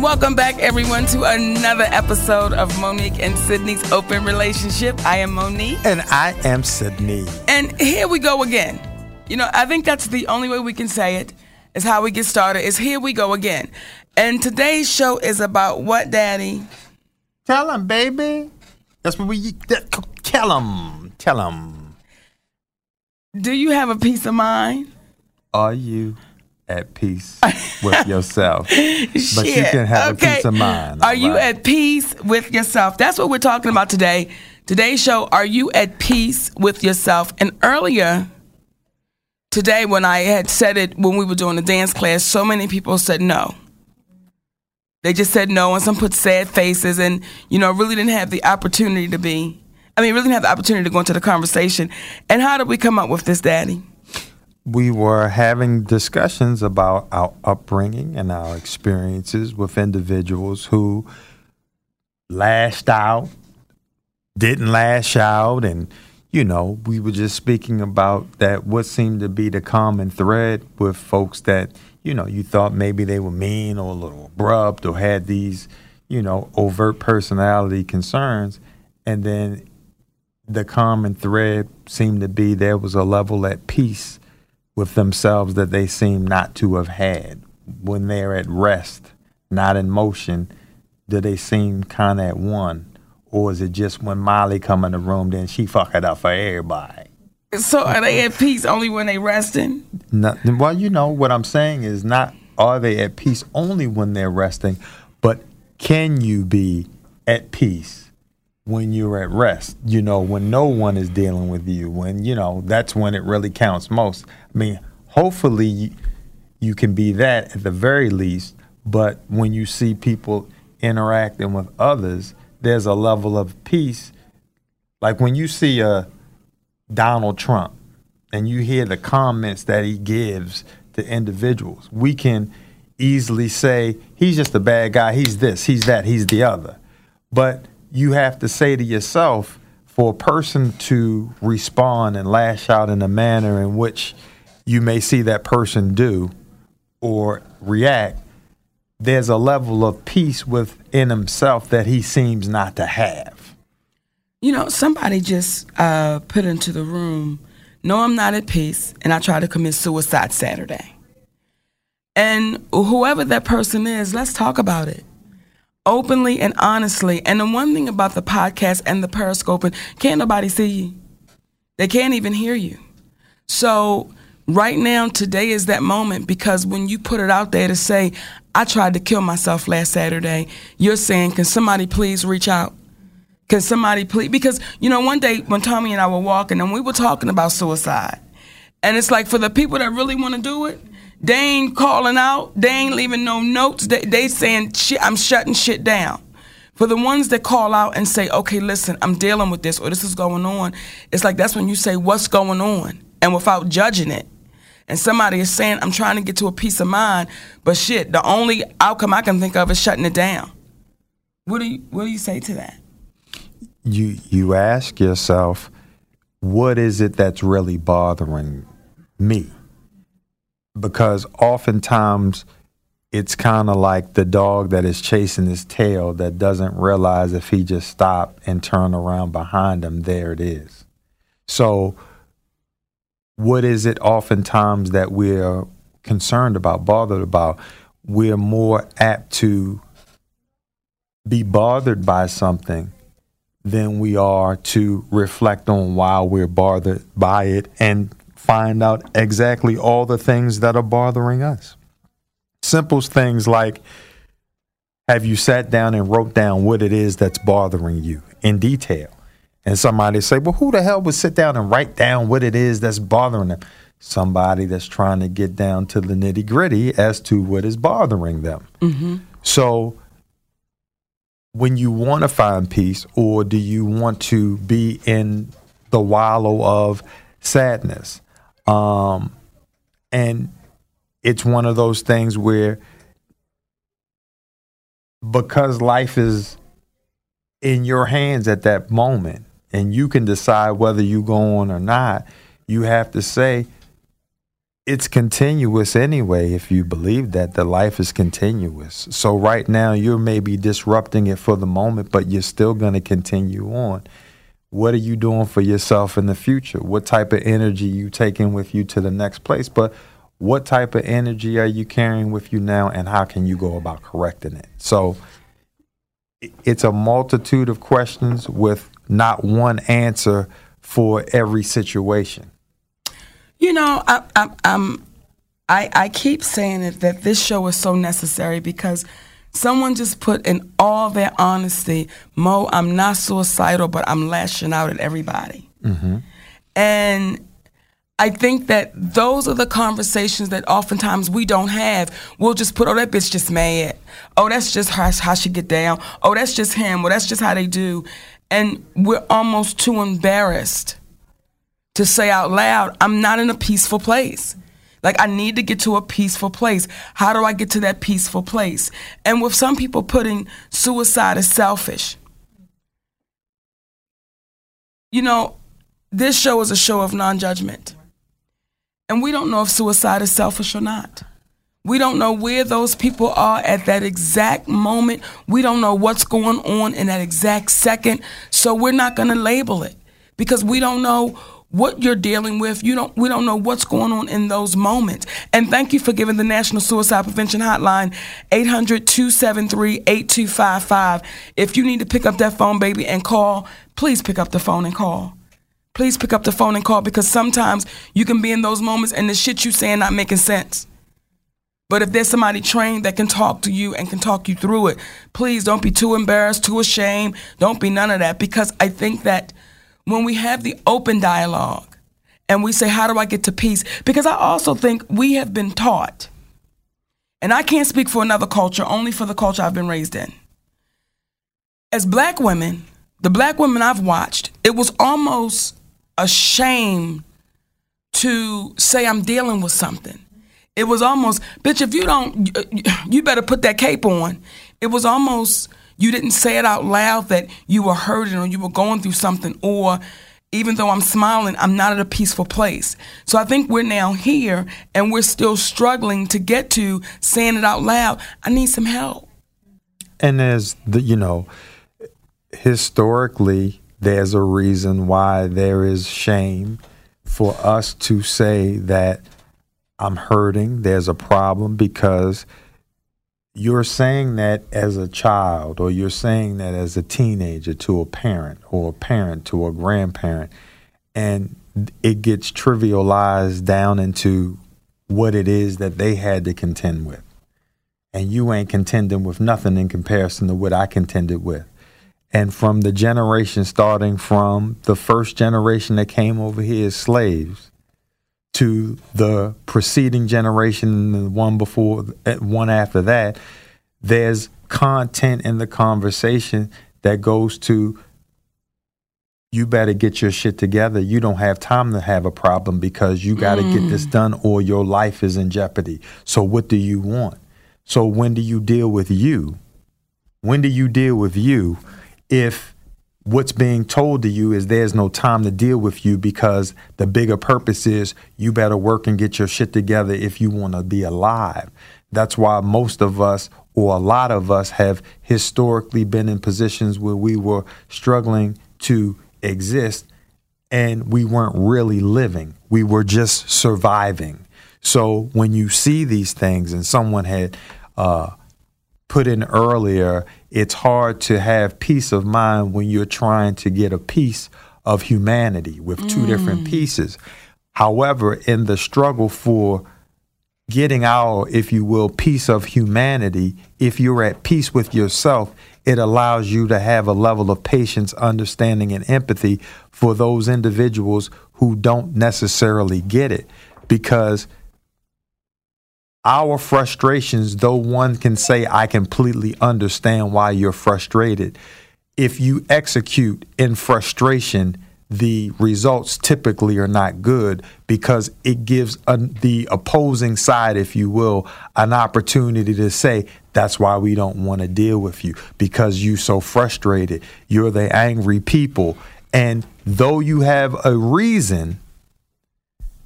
Welcome back, everyone, to another episode of Mo'Nique and Sidney's Open Relationship. I am Mo'Nique. And I am Sidney. And here we go again. You know, I think that's the only way we can say it, is how we get started, is here we go again. And today's show is about what, Daddy? Tell him, baby. That's what we that, tell him. Tell him. Do you have a peace of mind? Are you at peace with yourself? but you can have okay. a peace of mind. Are all you at peace with yourself? That's what we're talking about today. Today's show, are you at peace with yourself? And earlier today, when I had said it when we were doing the dance class, so many people said no. They just said no, and some put sad faces, and you know, really didn't have the opportunity to be. I mean, really didn't have the opportunity to go into the conversation. And how did we come up with this, Daddy? We were having discussions about our upbringing and our experiences with individuals who lashed out, didn't lash out, and you know, we were just speaking about that what seemed to be the common thread with folks that, you know, you thought maybe they were mean or a little abrupt or had these, you know, overt personality concerns. And then the common thread seemed to be there was a level at peace with themselves that they seem not to have had. When they're at rest, not in motion, do they seem kind of at one? Or is it just when Molly come in the room, then she fuck it up for everybody? So, are they at peace only when they resting? Not, well, you know, what I'm saying is not are they at peace only when they're resting, but can you be at peace when you're at rest? You know, when no one is dealing with you, when, you know, that's when it really counts most. I mean, hopefully you, can be that at the very least, but when you see people interacting with others, there's a level of peace. Like when you see a Donald Trump and you hear the comments that he gives to individuals, we can easily say he's just a bad guy, he's this, he's that, he's the other. But you have to say to yourself, for a person to respond and lash out in a manner in which you may see that person do or react, there's a level of peace within himself that he seems not to have. You know, somebody just uh, put into the room, no, I'm not at peace, and I try to commit suicide Saturday. And whoever that person is, let's talk about it openly and honestly. And the one thing about the podcast and the periscoping, can't nobody see you. They can't even hear you. So right now, today is that moment because when you put it out there to say, I tried to kill myself last Saturday, you're saying, can somebody please reach out? Can somebody please? Because, you know, one day when Tommy and I were walking and we were talking about suicide, and it's like for the people that really want to do it, they ain't calling out, they ain't leaving no notes, they, they saying, shit, I'm shutting shit down. For the ones that call out and say, okay, listen, I'm dealing with this or this is going on, it's like that's when you say, what's going on? And without judging it. And somebody is saying, I'm trying to get to a peace of mind, but shit, the only outcome I can think of is shutting it down. What do you, what do you say to that? You you ask yourself, what is it that's really bothering me? Because oftentimes it's kind of like the dog that is chasing his tail that doesn't realize if he just stop and turn around behind him, there it is. So, what is it oftentimes that we're concerned about, bothered about? We're more apt to be bothered by something than we are to reflect on why we're bothered by it and find out exactly all the things that are bothering us. Simple things like have you sat down and wrote down what it is that's bothering you in detail? And somebody say, well, who the hell would sit down and write down what it is that's bothering them? Somebody that's trying to get down to the nitty gritty as to what is bothering them. Mm-hmm. So, when you want to find peace, or do you want to be in the wallow of sadness? Um, and it's one of those things where, because life is in your hands at that moment, and you can decide whether you go on or not, you have to say, it's continuous anyway if you believe that the life is continuous. So right now you're maybe disrupting it for the moment but you're still going to continue on what are you doing for yourself in the future? What type of energy you taking with you to the next place? But what type of energy are you carrying with you now and how can you go about correcting it? So it's a multitude of questions with not one answer for every situation. You know, I, I, I, I keep saying it that this show is so necessary because someone just put in all their honesty, Mo, I'm not suicidal, but I'm lashing out at everybody. Mm-hmm. And I think that those are the conversations that oftentimes we don't have. We'll just put, oh, that bitch just mad. Oh, that's just how, how she get down. Oh, that's just him. Well, that's just how they do. And we're almost too embarrassed to say out loud, I'm not in a peaceful place. Like, I need to get to a peaceful place. How do I get to that peaceful place? And with some people putting suicide as selfish, you know, this show is a show of non judgment. And we don't know if suicide is selfish or not. We don't know where those people are at that exact moment. We don't know what's going on in that exact second. So we're not going to label it because we don't know what you're dealing with. You don't we don't know what's going on in those moments. And thank you for giving the National Suicide Prevention Hotline 800-273-8255. If you need to pick up that phone baby and call, please pick up the phone and call. Please pick up the phone and call because sometimes you can be in those moments and the shit you saying not making sense. But if there's somebody trained that can talk to you and can talk you through it, please don't be too embarrassed, too ashamed. Don't be none of that because I think that when we have the open dialogue and we say, How do I get to peace? Because I also think we have been taught, and I can't speak for another culture, only for the culture I've been raised in. As black women, the black women I've watched, it was almost a shame to say I'm dealing with something. It was almost, bitch, if you don't, you better put that cape on. It was almost, you didn't say it out loud that you were hurting or you were going through something, or even though I'm smiling, I'm not at a peaceful place. So I think we're now here and we're still struggling to get to saying it out loud. I need some help. And as the, you know, historically, there's a reason why there is shame for us to say that I'm hurting, there's a problem, because you're saying that as a child, or you're saying that as a teenager to a parent, or a parent to a grandparent, and it gets trivialized down into what it is that they had to contend with. And you ain't contending with nothing in comparison to what I contended with. And from the generation starting from the first generation that came over here as slaves to the preceding generation and the one before, eh, one after that, there's content in the conversation that goes to you better get your shit together. You don't have time to have a problem because you got to get this done or your life is in jeopardy. So, what do you want? So, when do you deal with you? When do you deal with you if what's being told to you is there's no time to deal with you because the bigger purpose is you better work and get your shit together if you want to be alive? That's why most of us, or a lot of us, have historically been in positions where we were struggling to exist and we weren't really living. We were just surviving. So when you see these things and someone had uh, put in earlier, it's hard to have peace of mind when you're trying to get a piece of humanity with two different mm. pieces. However, in the struggle for getting our, if you will, piece of humanity, if you're at peace with yourself, it allows you to have a level of patience, understanding, and empathy for those individuals who don't necessarily get it. Because our frustrations, though one can say, I completely understand why you're frustrated, if you execute in frustration, the results typically are not good because it gives a, the opposing side, if you will, an opportunity to say, that's why we don't want to deal with you because you're so frustrated. You're the angry people. And though you have a reason,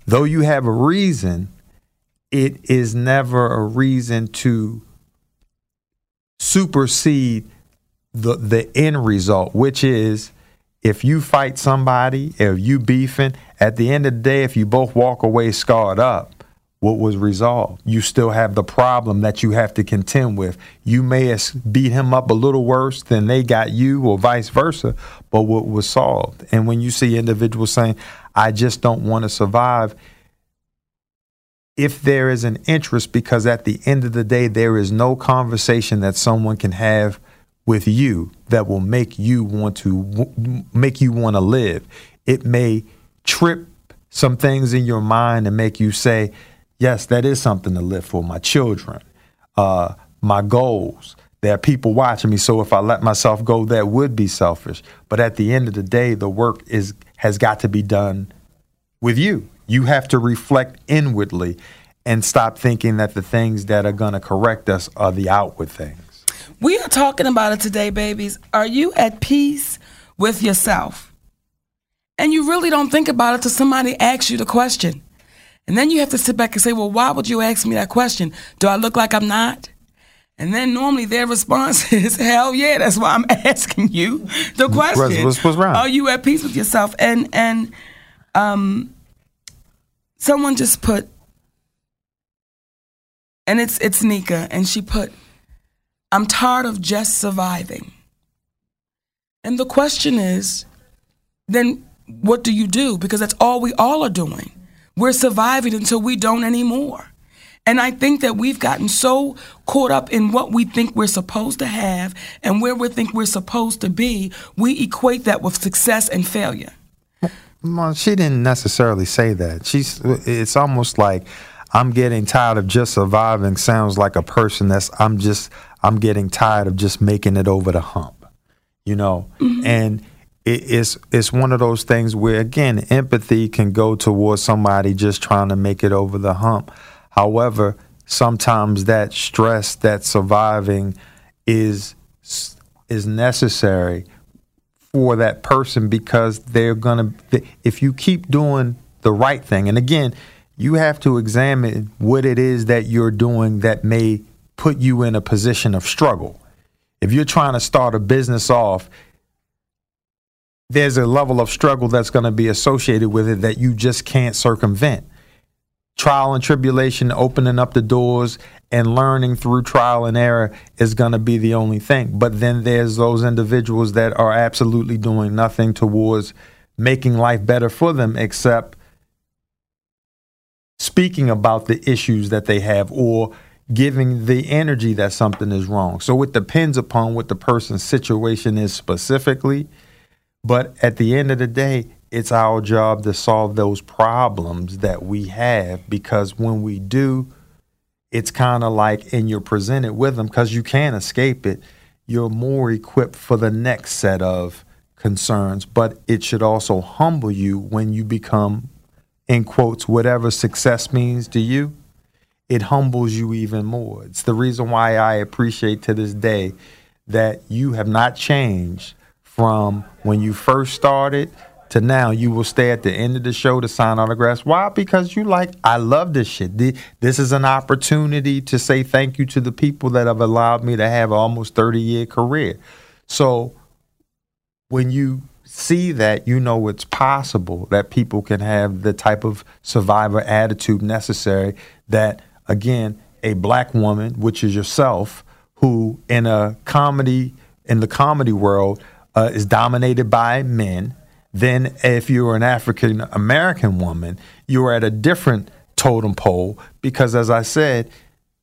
though you have a reason, it is never a reason to supersede the the end result, which is if you fight somebody, if you beefing, at the end of the day, if you both walk away scarred up, what was resolved? You still have the problem that you have to contend with. You may beat him up a little worse than they got you, or vice versa, but what was solved? And when you see individuals saying, I just don't want to survive, if there is an interest, because at the end of the day, there is no conversation that someone can have with you that will make you want to make you want to live. It may trip some things in your mind and make you say, "Yes, that is something to live for." My children, uh, my goals. There are people watching me, so if I let myself go, that would be selfish. But at the end of the day, the work is has got to be done with you. You have to reflect inwardly and stop thinking that the things that are going to correct us are the outward things. We are talking about it today, babies. Are you at peace with yourself? And you really don't think about it till somebody asks you the question. And then you have to sit back and say, well, why would you ask me that question? Do I look like I'm not? And then normally their response is, hell yeah, that's why I'm asking you the question. what's- what's wrong? Are you at peace with yourself? And and um someone just put and it's it's Nika, and she put, I'm tired of just surviving. And the question is, then what do you do? Because that's all we all are doing. We're surviving until we don't anymore. And I think that we've gotten so caught up in what we think we're supposed to have and where we think we're supposed to be, we equate that with success and failure. Well, she didn't necessarily say that. She's. It's almost like I'm getting tired of just surviving. Sounds like a person that's. I'm just. I'm getting tired of just making it over the hump. You know, mm-hmm. and it, it's it's one of those things where again, empathy can go towards somebody just trying to make it over the hump. However, sometimes that stress, that surviving, is is necessary for that person because they're going to if you keep doing the right thing and again you have to examine what it is that you're doing that may put you in a position of struggle. If you're trying to start a business off there's a level of struggle that's going to be associated with it that you just can't circumvent. Trial and tribulation, opening up the doors and learning through trial and error is going to be the only thing. But then there's those individuals that are absolutely doing nothing towards making life better for them except speaking about the issues that they have or giving the energy that something is wrong. So it depends upon what the person's situation is specifically. But at the end of the day, it's our job to solve those problems that we have because when we do, it's kind of like, and you're presented with them because you can't escape it, you're more equipped for the next set of concerns. But it should also humble you when you become, in quotes, whatever success means to you. It humbles you even more. It's the reason why I appreciate to this day that you have not changed from when you first started to now you will stay at the end of the show to sign autographs. Why? Because you like, I love this shit. This is an opportunity to say thank you to the people that have allowed me to have an almost 30 year career. So when you see that, you know it's possible that people can have the type of survivor attitude necessary that, again, a black woman, which is yourself, who in a comedy in the comedy world uh, is dominated by men. Then, if you were an African American woman, You were at a different totem pole because, as I said,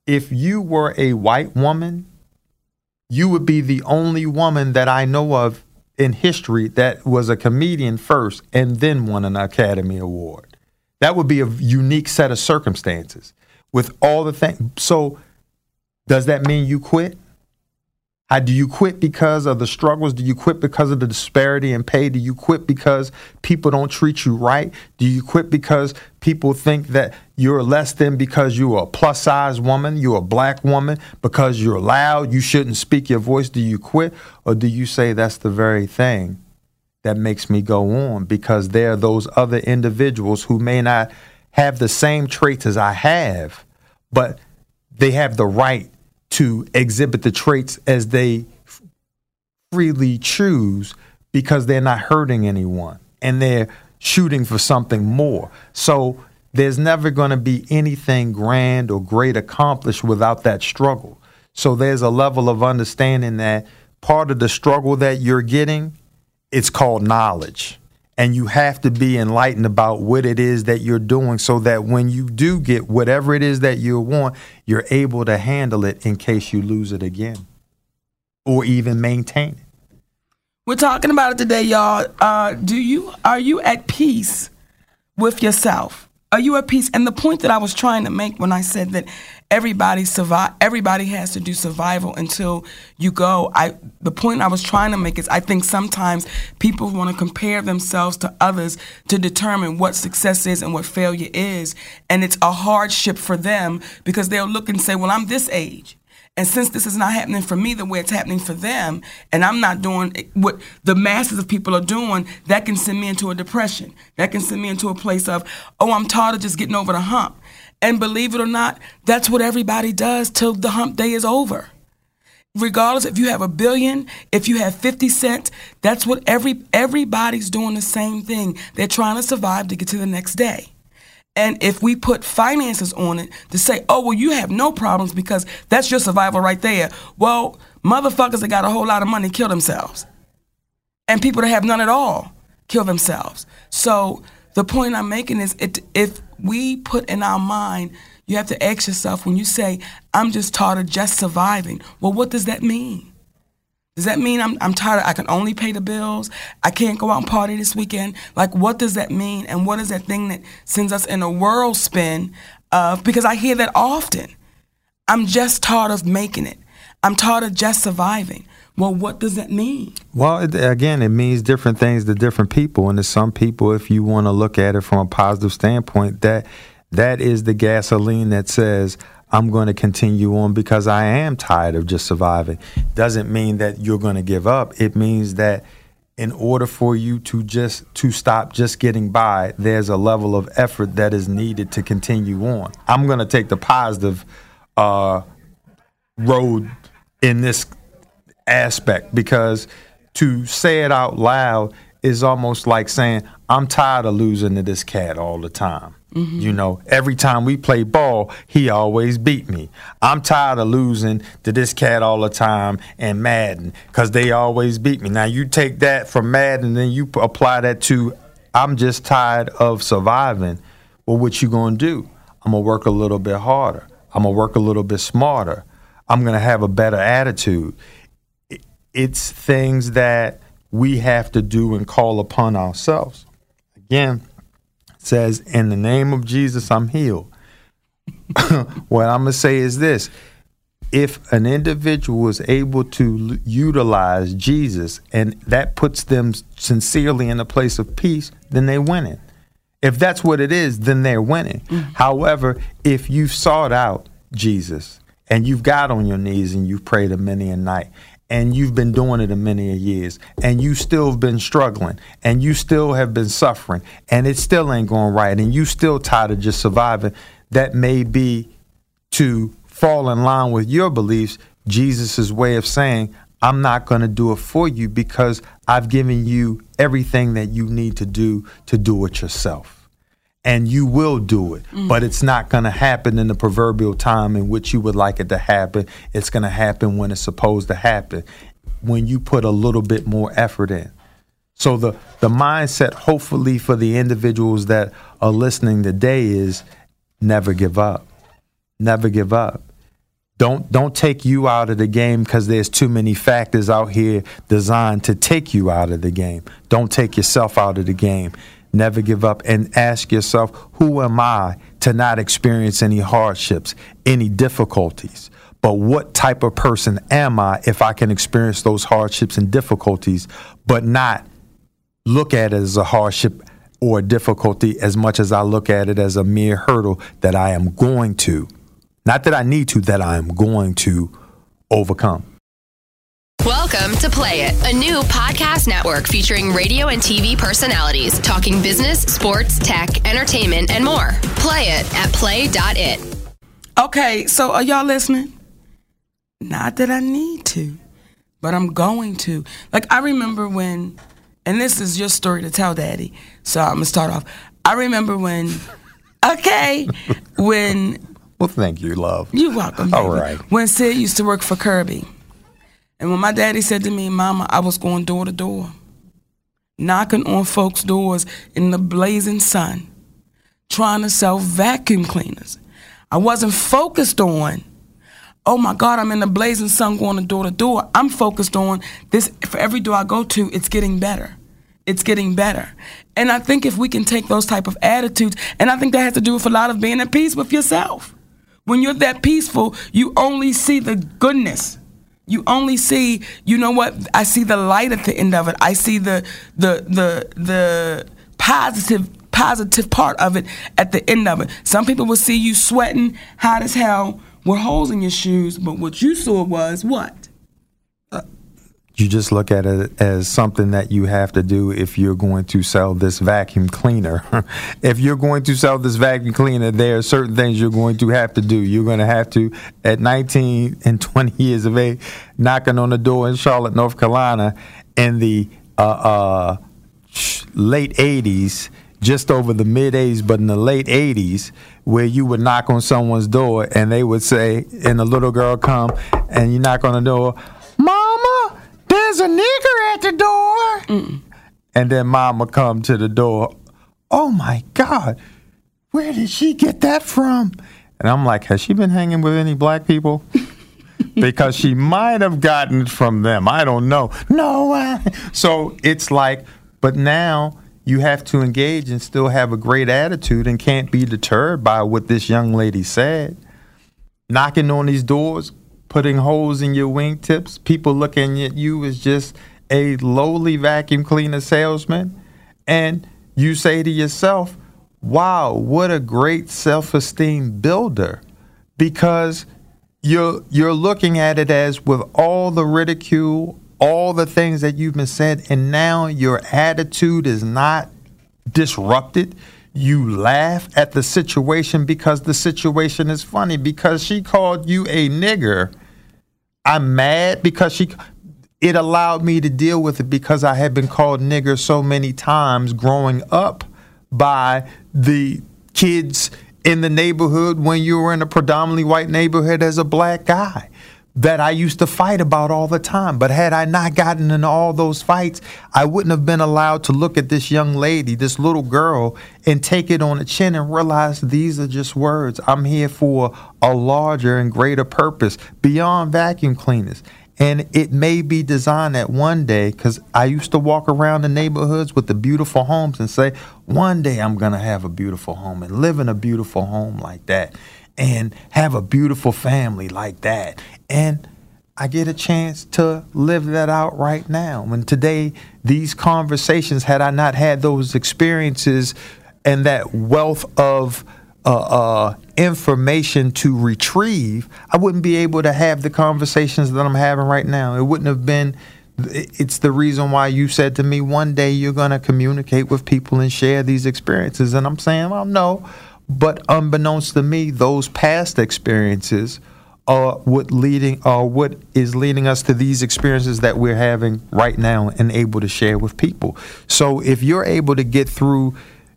if you were a white woman, you would be the only woman that I know of in history that was a comedian first and then won an Academy Award. That would be a unique set of circumstances with all the things. So, does that mean you quit? Do you quit because of the struggles? Do you quit because of the disparity in pay? Do you quit because people don't treat you right? Do you quit because people think that you're less than because you're a plus size woman, you're a black woman, because you're loud, you shouldn't speak your voice? Do you quit? Or do you say that's the very thing that makes me go on? Because there are those other individuals who may not have the same traits as I have, but they have the right to exhibit the traits as they freely choose because they're not hurting anyone and they're shooting for something more. So there's never going to be anything grand or great accomplished without that struggle. So there's a level of understanding that part of the struggle that you're getting it's called knowledge and you have to be enlightened about what it is that you're doing so that when you do get whatever it is that you want, you're able to handle it in case you lose it again or even maintain it. We're talking about it today, y'all. Uh, do you are you at peace with yourself? Are you at peace? And the point that I was trying to make when I said that everybody survive, everybody has to do survival until you go. I the point I was trying to make is I think sometimes people want to compare themselves to others to determine what success is and what failure is, and it's a hardship for them because they'll look and say, "Well, I'm this age." And since this is not happening for me the way it's happening for them, and I'm not doing what the masses of people are doing, that can send me into a depression. That can send me into a place of, oh, I'm tired of just getting over the hump. And believe it or not, that's what everybody does till the hump day is over. Regardless if you have a billion, if you have 50 cents, that's what every everybody's doing the same thing. They're trying to survive to get to the next day. And if we put finances on it to say, oh, well, you have no problems because that's your survival right there. Well, motherfuckers that got a whole lot of money kill themselves. And people that have none at all kill themselves. So the point I'm making is it, if we put in our mind, you have to ask yourself when you say, I'm just tired of just surviving, well, what does that mean? Does that mean I'm, I'm tired? Of, I can only pay the bills. I can't go out and party this weekend. Like, what does that mean? And what is that thing that sends us in a whirl spin? Of because I hear that often. I'm just tired of making it. I'm tired of just surviving. Well, what does that mean? Well, it, again, it means different things to different people, and to some people, if you want to look at it from a positive standpoint, that that is the gasoline that says I'm going to continue on because I am tired of just surviving. Doesn't mean that you're going to give up. It means that in order for you to just to stop just getting by, there's a level of effort that is needed to continue on. I'm going to take the positive uh, road in this aspect because to say it out loud is almost like saying, I'm tired of losing to this cat all the time. Mm-hmm. You know, every time we play ball, he always beat me. I'm tired of losing to this cat all the time and Madden because they always beat me. Now, you take that from Madden and then you apply that to I'm just tired of surviving. Well, what you going to do? I'm going to work a little bit harder. I'm going to work a little bit smarter. I'm going to have a better attitude. It's things that we have to do and call upon ourselves. Again, says, In the name of Jesus, I'm healed. what I'm going to say is this if an individual is able to l- utilize Jesus and that puts them sincerely in a place of peace, then they're winning. If that's what it is, then they're winning. Mm. However, if you've sought out Jesus and you've got on your knees and you've prayed a many a night and you've been doing it a many years and you still have been struggling and you still have been suffering and it still ain't going right and you still tired of just surviving that may be to fall in line with your beliefs jesus' way of saying i'm not going to do it for you because i've given you everything that you need to do to do it yourself and you will do it. Mm-hmm. But it's not going to happen in the proverbial time in which you would like it to happen. It's going to happen when it's supposed to happen, when you put a little bit more effort in. So the the mindset, hopefully, for the individuals that are listening today is never give up. Never give up. Don't don't take you out of the game because there's too many factors out here designed to take you out of the game. Don't take yourself out of the game. Never give up and ask yourself, who am I to not experience any hardships, any difficulties? But what type of person am I if I can experience those hardships and difficulties, but not look at it as a hardship or a difficulty as much as I look at it as a mere hurdle that I am going to, not that I need to, that I am going to overcome. Welcome to Play It, a new podcast network featuring radio and TV personalities talking business, sports, tech, entertainment, and more. Play it at play.it. Okay, so are y'all listening? Not that I need to, but I'm going to. Like, I remember when, and this is your story to tell, Daddy, so I'm gonna start off. I remember when, okay, when Well, thank you, love. You're welcome. All baby. right. When Sid used to work for Kirby, and when my daddy said to me, Mama, I was going door to door, knocking on folks' doors in the blazing sun, trying to sell vacuum cleaners. I wasn't focused on, oh my God, I'm in the blazing sun going door to door. I'm focused on this, for every door I go to, it's getting better. It's getting better. And I think if we can take those type of attitudes, and I think that has to do with a lot of being at peace with yourself. When you're that peaceful, you only see the goodness. You only see, you know what? I see the light at the end of it. I see the the the the positive positive part of it at the end of it. Some people will see you sweating hot as hell with holes in your shoes, but what you saw was what? You just look at it as something that you have to do if you're going to sell this vacuum cleaner. if you're going to sell this vacuum cleaner, there are certain things you're going to have to do. You're going to have to, at 19 and 20 years of age, knocking on the door in Charlotte, North Carolina, in the uh, uh, late 80s, just over the mid 80s, but in the late 80s, where you would knock on someone's door and they would say, and the little girl come and you knock on the door, there's a nigger at the door. And then mama come to the door. Oh my God, where did she get that from? And I'm like, has she been hanging with any black people? because she might have gotten it from them. I don't know. No. I... So it's like, but now you have to engage and still have a great attitude and can't be deterred by what this young lady said. Knocking on these doors, putting holes in your wingtips, people looking at you as just a lowly vacuum cleaner salesman. And you say to yourself, wow, what a great self esteem builder. Because you're you're looking at it as with all the ridicule, all the things that you've been said, and now your attitude is not disrupted. You laugh at the situation because the situation is funny. Because she called you a nigger, I'm mad because she. It allowed me to deal with it because I had been called nigger so many times growing up by the kids in the neighborhood when you were in a predominantly white neighborhood as a black guy that I used to fight about all the time. But had I not gotten in all those fights, I wouldn't have been allowed to look at this young lady, this little girl, and take it on the chin and realize these are just words. I'm here for a larger and greater purpose beyond vacuum cleaners. And it may be designed that one day, because I used to walk around the neighborhoods with the beautiful homes and say, one day I'm going to have a beautiful home and live in a beautiful home like that and have a beautiful family like that. And I get a chance to live that out right now. And today, these conversations, had I not had those experiences and that wealth of uh, uh, information to retrieve, I wouldn't be able to have the conversations that I'm having right now. It wouldn't have been. It's the reason why you said to me one day you're going to communicate with people and share these experiences. And I'm saying, well, no. But unbeknownst to me, those past experiences are what leading are what is leading us to these experiences that we're having right now and able to share with people. So if you're able to get through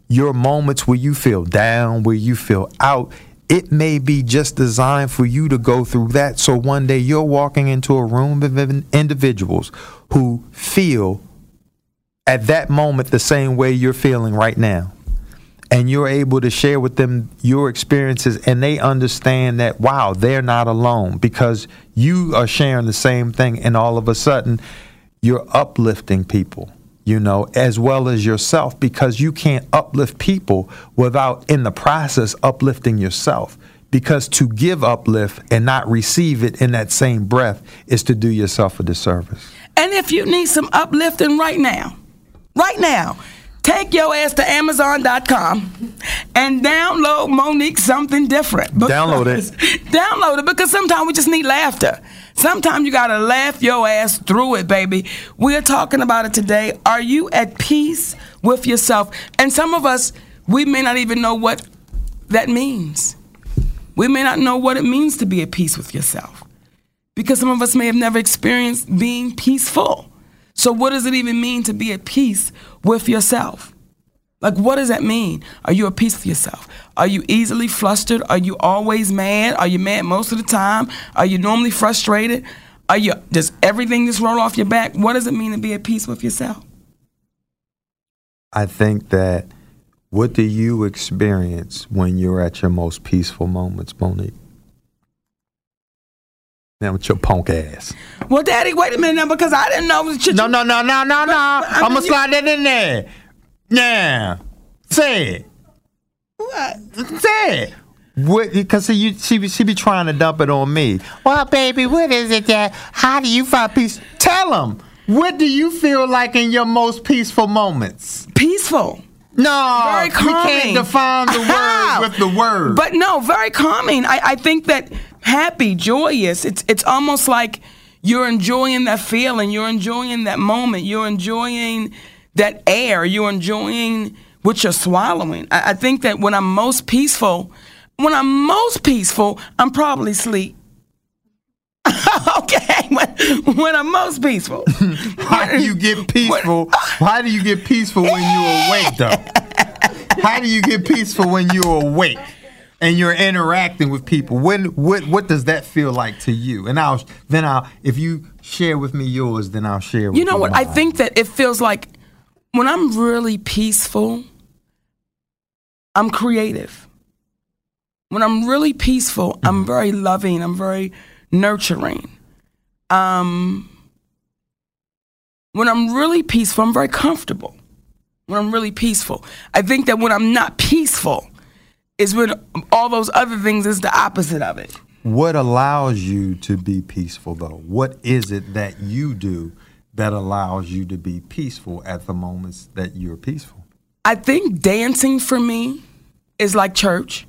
your moments where you feel down, where you feel out, it may be just designed for you to go through that. So one day you're walking into a room of individuals who feel at that moment the same way you're feeling right now. And you're able to share with them your experiences, and they understand that, wow, they're not alone because you are sharing the same thing. And all of a sudden, you're uplifting people you know, as well as yourself, because you can't uplift people without, in the process, uplifting yourself. Because to give uplift and not receive it in that same breath is to do yourself a disservice. And if you need some uplifting right now, right now, take your ass to Amazon.com and download Mo'Nique something different. Download it. download it because sometimes we just need laughter. Sometimes you gotta laugh your ass through it, baby. We're talking about it today. Are you at peace with yourself? And some of us, we may not even know what that means. We may not know what it means to be at peace with yourself. Because some of us may have never experienced being peaceful. So, what does it even mean to be at peace with yourself? Like, what does that mean? Are you at peace with yourself? Are you easily flustered? Are you always mad? Are you mad most of the time? Are you normally frustrated? Are you does everything just roll off your back? What does it mean to be at peace with yourself? I think that what do you experience when you're at your most peaceful moments, Mo'Nique? Now with your punk ass. Well, Daddy, wait a minute now because I didn't know. Should no, no, no, no, no, no. I'm gonna slide that in there. Yeah. Say it. What? Say it. What? Because she, she she be trying to dump it on me. Well, baby, what is it that? How do you find peace? Tell them. What do you feel like in your most peaceful moments? Peaceful. No, very calming. you can't define the word with the word. But no, very calming. I, I think that happy, joyous. It's it's almost like you're enjoying that feeling. You're enjoying that moment. You're enjoying that air. You're enjoying what you're swallowing. I, I think that when I'm most peaceful, when I'm most peaceful, I'm probably asleep. okay, when, when, I'm most peaceful. How do you get peaceful? How do you get peaceful when you're awake, though? How do you get peaceful when you're awake? And you're interacting with people. When what what does that feel like to you? And I'll then I'll if you share with me yours, then I'll share. With You You know what? Mine. I think that it feels like when I'm really peaceful, I'm creative. When I'm really peaceful, I'm mm-hmm. very loving. I'm very nurturing. Um, when I'm really peaceful, I'm very comfortable. When I'm really peaceful, I think that when I'm not peaceful, is when all those other things is the opposite of it. What allows you to be peaceful though? What is it that you do that allows you to be peaceful at the moments that you're peaceful? I think dancing for me is like church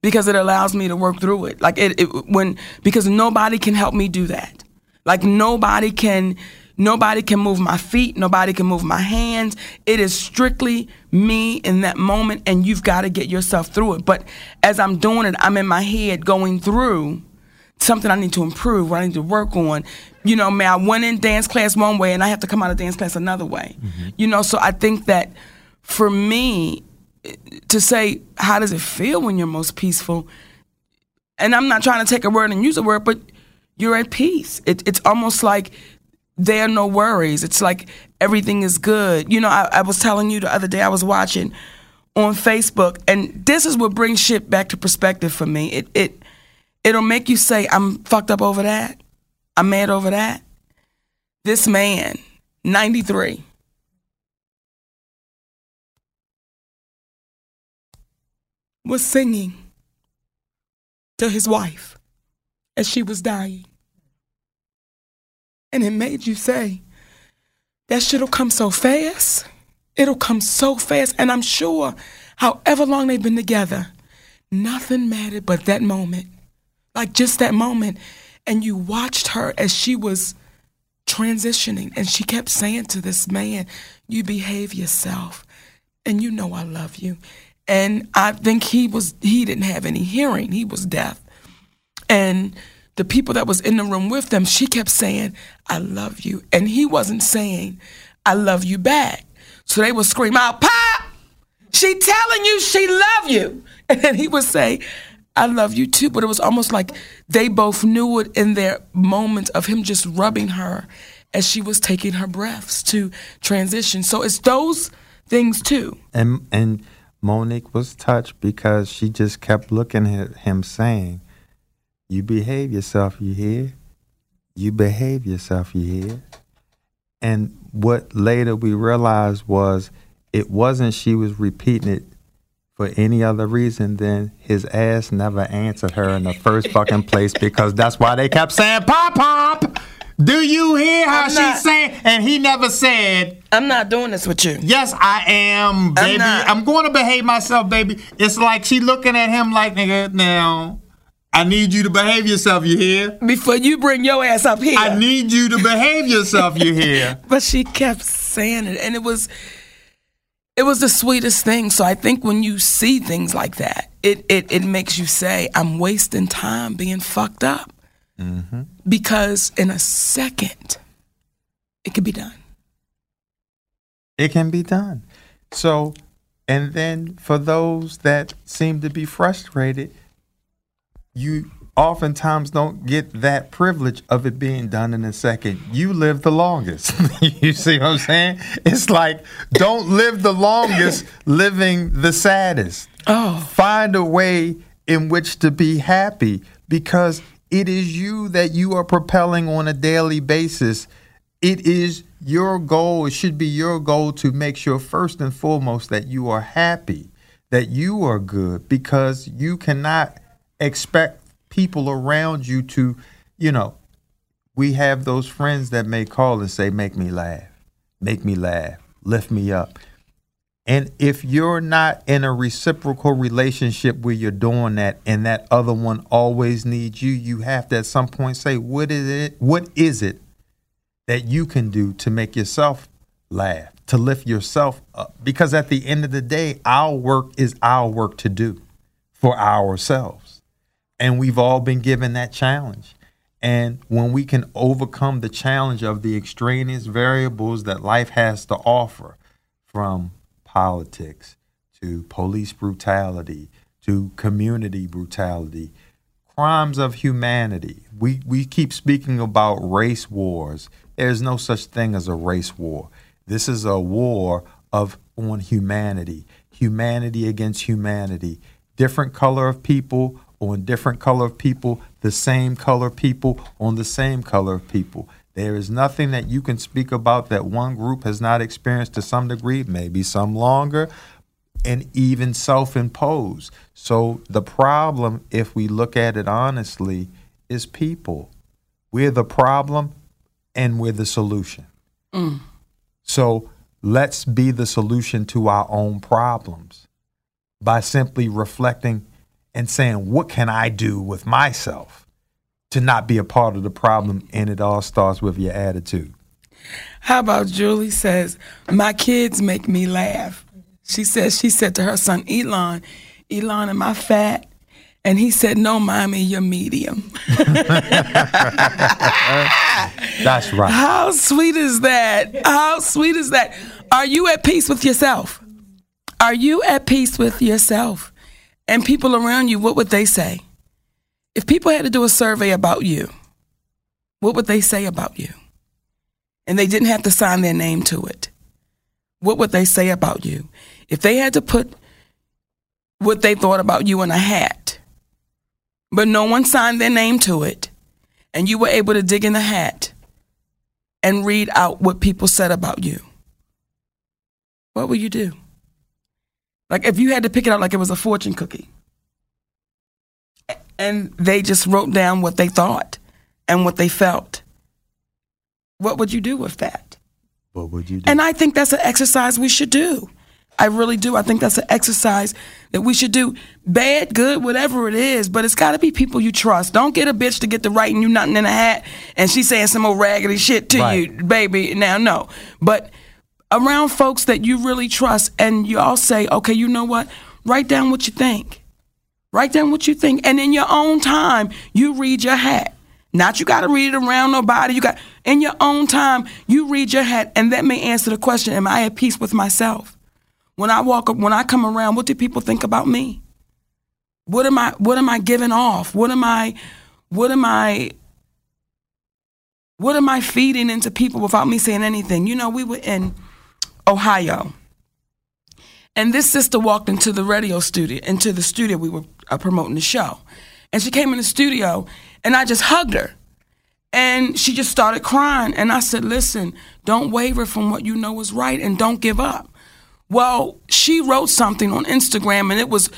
because it allows me to work through it. Like it, it when because nobody can help me do that. Like nobody can Nobody can move my feet. Nobody can move my hands. It is strictly me in that moment, and you've got to get yourself through it. But as I'm doing it, I'm in my head going through something I need to improve, what I need to work on. You know, man, I went in dance class one way, and I have to come out of dance class another way. Mm-hmm. You know, so I think that for me, to say, how does it feel when you're most peaceful? And I'm not trying to take a word and use a word, but you're at peace. It, it's almost like there are no worries. It's like everything is good. You know, I, I, was telling you the other day I was watching on Facebook, and this is what brings shit back to perspective for me. It it it'll make you say, I'm fucked up over that. I'm mad over that. This man, 93. Was singing to his wife as she was dying. And it made you say, that shit'll come so fast. It'll come so fast. And I'm sure, however long they've been together, nothing mattered but that moment. Like just that moment. And you watched her as she was transitioning. And she kept saying to this man, You behave yourself. And you know I love you. And I think he was he didn't have any hearing. He was deaf. And the people that was in the room with them, she kept saying, I love you. And he wasn't saying, I love you back. So they would scream out, Pop! She telling you she love you. And then he would say, I love you too. But it was almost like they both knew it in their moment of him just rubbing her as she was taking her breaths to transition. So it's those things too. And and Mo'Nique was touched because she just kept looking at him saying, You behave yourself, you hear? You behave yourself, you hear? And what later we realized was it wasn't she was repeating it for any other reason than his ass never answered her in the first fucking place because that's why they kept saying pop pop. Do you hear how I'm she's saying? And he never said, I'm not doing this with you. Yes, I am, baby. not. I'm, going to behave myself, baby. It's like she looking at him like, nigga, now, I need you to behave yourself, you hear? Before you bring your ass up here. I need you to behave yourself, you hear? but she kept saying it and it was it was the sweetest thing so i think when you see things like that it it, it makes you say i'm wasting time being fucked up mm-hmm. because in a second it could be done It can be done. So, and then for those that seem to be frustrated, you oftentimes don't get that privilege of it being done in a second. You live the longest. you see what I'm saying? It's like don't live the longest living the saddest. oh Find a way in which to be happy because it is you that you are propelling on a daily basis. It is your goal, it should be your goal to make sure, first and foremost, that you are happy, that you are good, because you cannot expect people around you to, you know, we have those friends that may call and say, Make me laugh, make me laugh, lift me up. And if you're not in a reciprocal relationship where you're doing that and that other one always needs you, you have to at some point say, what is it? What is it that you can do to make yourself laugh, to lift yourself up? Because at the end of the day, our work is our work to do for ourselves. And we've all been given that challenge. And when we can overcome the challenge of the extraneous variables that life has to offer, from politics to police brutality to community brutality, crimes of humanity. We we keep speaking about race wars. There's no such thing as a race war. This is a war of on humanity. Humanity against humanity. Different color of people on different color of people, the same color people on the same color of people. There is nothing that you can speak about that one group has not experienced to some degree, maybe some longer, and even self imposed. So the problem, if we look at it honestly, is people. We're the problem and we're the solution. Mm. So let's be the solution to our own problems by simply reflecting and saying, what can I do with myself to not be a part of the problem? And it all starts with your attitude. how about julie says my kids make me laugh she says she said to her son elon elon am i fat and he said no mommy you're medium That's right. How sweet is that? How sweet is that? Are you at peace with yourself? Are you at peace with yourself? And people around you, what would they say? If people had to do a survey about you, what would they say about you? And they didn't have to sign their name to it. What would they say about you? If they had to put what they thought about you in a hat, but no one signed their name to it, and you were able to dig in the hat and read out what people said about you, what would you do? Like if you had to pick it out like it was a fortune cookie, and they just wrote down what they thought and what they felt, what would you do with that? What would you do? And I think that's an exercise we should do. I really do. I think that's an exercise that we should do. Bad, good, whatever it is, but it's got to be people you trust. Don't get a bitch to get to writing you nothing in a hat and she's saying some old raggedy shit to Right. you, baby. Now, no. But around folks that you really trust and you all say, okay, you know what? Write down what you think. Write down what you think. And in your own time, you read your hat. Not you got to read it around nobody. You got in your own time, you read your hat, and that may answer the question: Am I at peace with myself? When I walk up, when I come around, what do people think about me? What am I what am I giving off? What am I what am I what am I feeding into people without me saying anything? You know, we were in Ohio. And this sister walked into the radio studio, into the studio we were uh, promoting the show. And she came in the studio and I just hugged her. And she just started crying. And I said, Listen, don't waver from what you know is right and don't give up. Well, she wrote something on Instagram and it was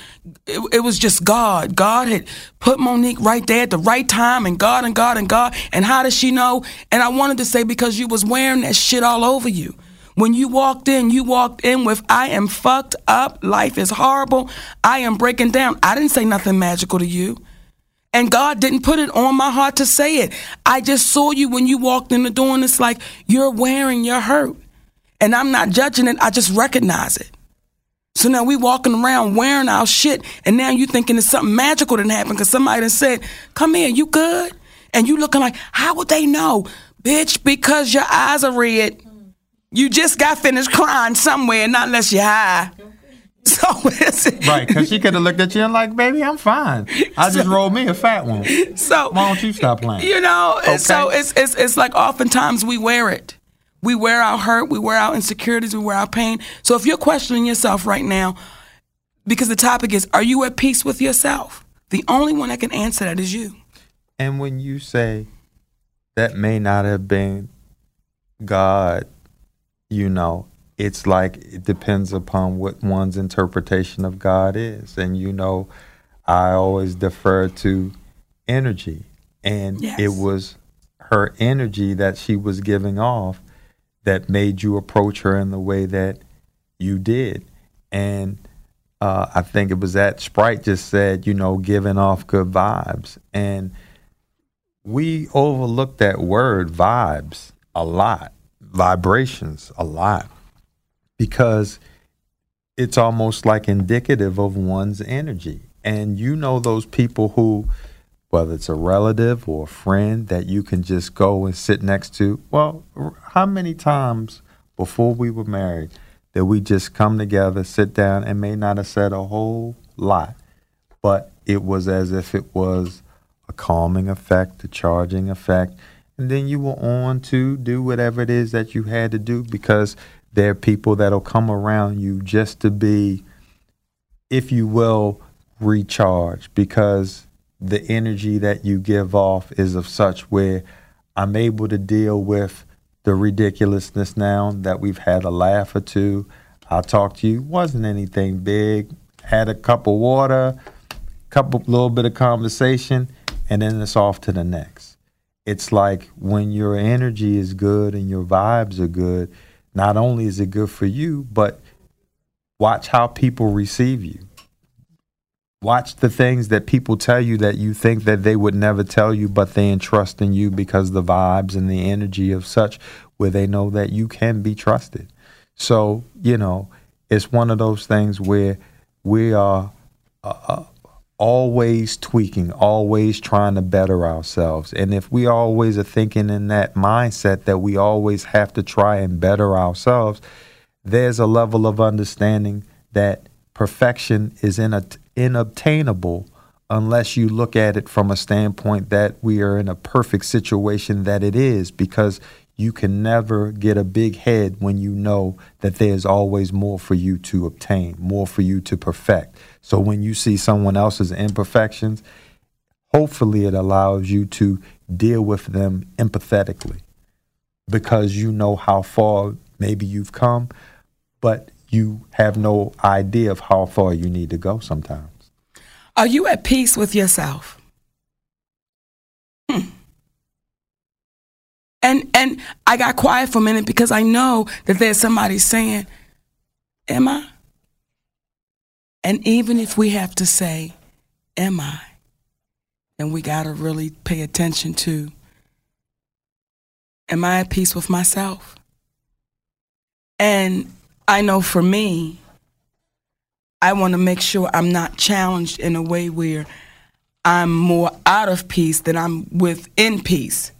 it, it, was just God. God had put Mo'Nique right there at the right time and God and God and God. And how does she know? And I wanted to say because you was wearing that shit all over you. When you walked in, you walked in with I am fucked up, life is horrible, I am breaking down. I didn't say nothing magical to you. And God didn't put it on my heart to say it. I just saw you when you walked in the door, and it's like you're wearing your hurt. And I'm not judging it, I just recognize it. So now we walking around wearing our shit, and now you thinking it's something magical that happened because somebody done said, Come here, you good? And you looking like, How would they know? Bitch, because your eyes are red. You just got finished crying somewhere, not unless you're high. So right, because she could have looked at you and like, baby, I'm fine. I just so, rolled me a fat one. So why don't you stop playing? You know, okay. so it's it's it's like oftentimes we wear it. We wear our hurt, we wear our insecurities, we wear our pain. So if you're questioning yourself right now, because the topic is, are you at peace with yourself? The only one that can answer that is you. And when you say that may not have been God, you know, it's like it depends upon what one's interpretation of God is. And you know, I always defer to energy. And yes. it was her energy that she was giving off that made you approach her in the way that you did. And uh, I think it was that Sprite just said, you know, giving off good vibes. And we overlook that word vibes a lot, vibrations a lot because it's almost like indicative of one's energy. And you know those people who, whether it's a relative or a friend that you can just go and sit next to. Well, how many times before we were married that we just come together, sit down, and may not have said a whole lot, but it was as if it was a calming effect, a charging effect. And then you were on to do whatever it is that you had to do because there are people that'll come around you just to be, if you will, recharge because the energy that you give off is of such where I'm able to deal with the ridiculousness now that we've had a laugh or two. I talked to you. Wasn't anything big. Had a cup of water, couple little bit of conversation, and then it's off to the next. It's like when your energy is good and your vibes are good, not only is it good for you, but watch how people receive you. Watch the things that people tell you that you think that they would never tell you, but they entrust in you because the vibes and the energy of such where they know that you can be trusted. So, you know, it's one of those things where we are uh, uh always tweaking, always trying to better ourselves. And if we always are thinking in that mindset that we always have to try and better ourselves, there's a level of understanding that perfection is in a, inobtainable unless you look at it from a standpoint that we are in a perfect situation that it is because you can never get a big head when you know that there's always more for you to obtain, more for you to perfect. So when you see someone else's imperfections, hopefully it allows you to deal with them empathetically because you know how far maybe you've come, but you have no idea of how far you need to go sometimes. Are you at peace with yourself? Hmm. And and I got quiet for a minute because I know that there's somebody saying, Am I? And even if we have to say, Am I? then we got to really pay attention to Am I at peace with myself? And I know for me, I want to make sure I'm not challenged in a way where I'm more out of peace than I'm within peace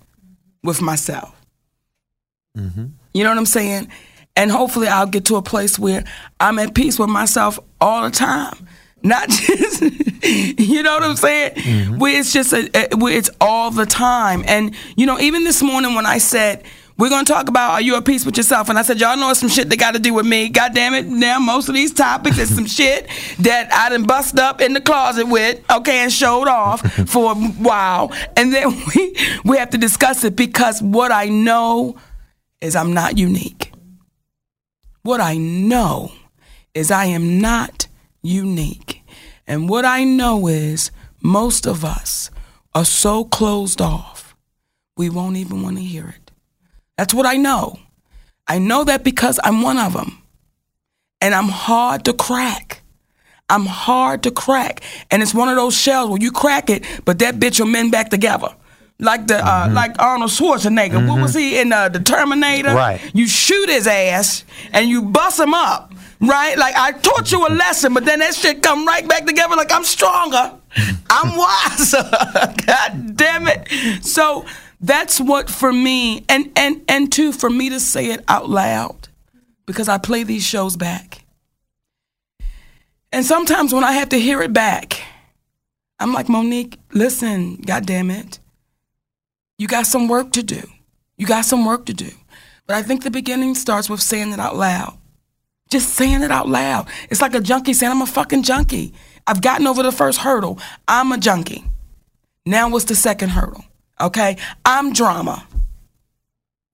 with myself. Mm-hmm. You know what I'm saying? And hopefully I'll get to a place where I'm at peace with myself all the time. Not just, you know what I'm saying? Mm-hmm. Where it's just, a, a, where it's all the time. And, you know, even this morning when I said, we're gonna talk about are you at peace with yourself? And I said, y'all know it's some shit that got to do with me. God damn it! Now most of these topics is some shit that I done bust up in the closet with, okay, and showed off for a while, and then we we have to discuss it because what I know is I'm not unique. What I know is I am not unique, and what I know is most of us are so closed off we won't even want to hear it. That's what I know. I know that because I'm one of them. And I'm hard to crack. I'm hard to crack. And it's one of those shells where you crack it, but that bitch will mend back together. Like the uh, mm-hmm. like Arnold Schwarzenegger. Mm-hmm. What was he in uh, the Terminator? Right. You shoot his ass and you bust him up. Right? Like I taught you a lesson, but then that shit come right back together like I'm stronger. I'm wiser. God damn it. So that's what for me and and and two for me to say it out loud because I play these shows back. And sometimes when I have to hear it back, I'm like, Mo'Nique, listen, God damn it. You got some work to do. You got some work to do. But I think the beginning starts with saying it out loud. Just saying it out loud. It's like a junkie saying, I'm a fucking junkie. I've gotten over the first hurdle. I'm a junkie. Now, what's the second hurdle? Okay, I'm drama